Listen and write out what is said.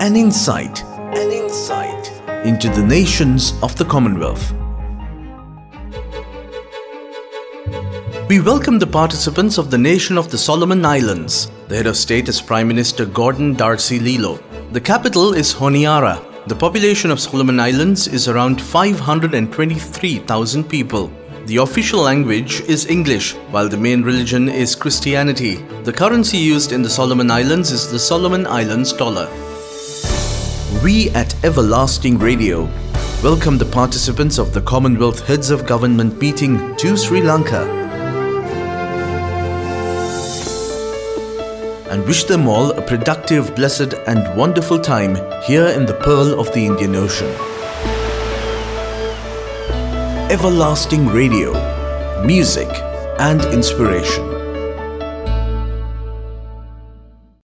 An insight, an insight into the nations of the Commonwealth. We welcome the participants of the nation of the Solomon Islands. The head of state is Prime Minister Gordon Darcy Lilo. The capital is Honiara. The population of Solomon Islands is around 523,000 people. The official language is English, while the main religion is Christianity. The currency used in the Solomon Islands is the Solomon Islands dollar. We at Everlasting Radio welcome the participants of the Commonwealth Heads of Government meeting to Sri Lanka and wish them all a productive, blessed, and wonderful time here in the Pearl of the Indian Ocean. Everlasting Radio, music and inspiration.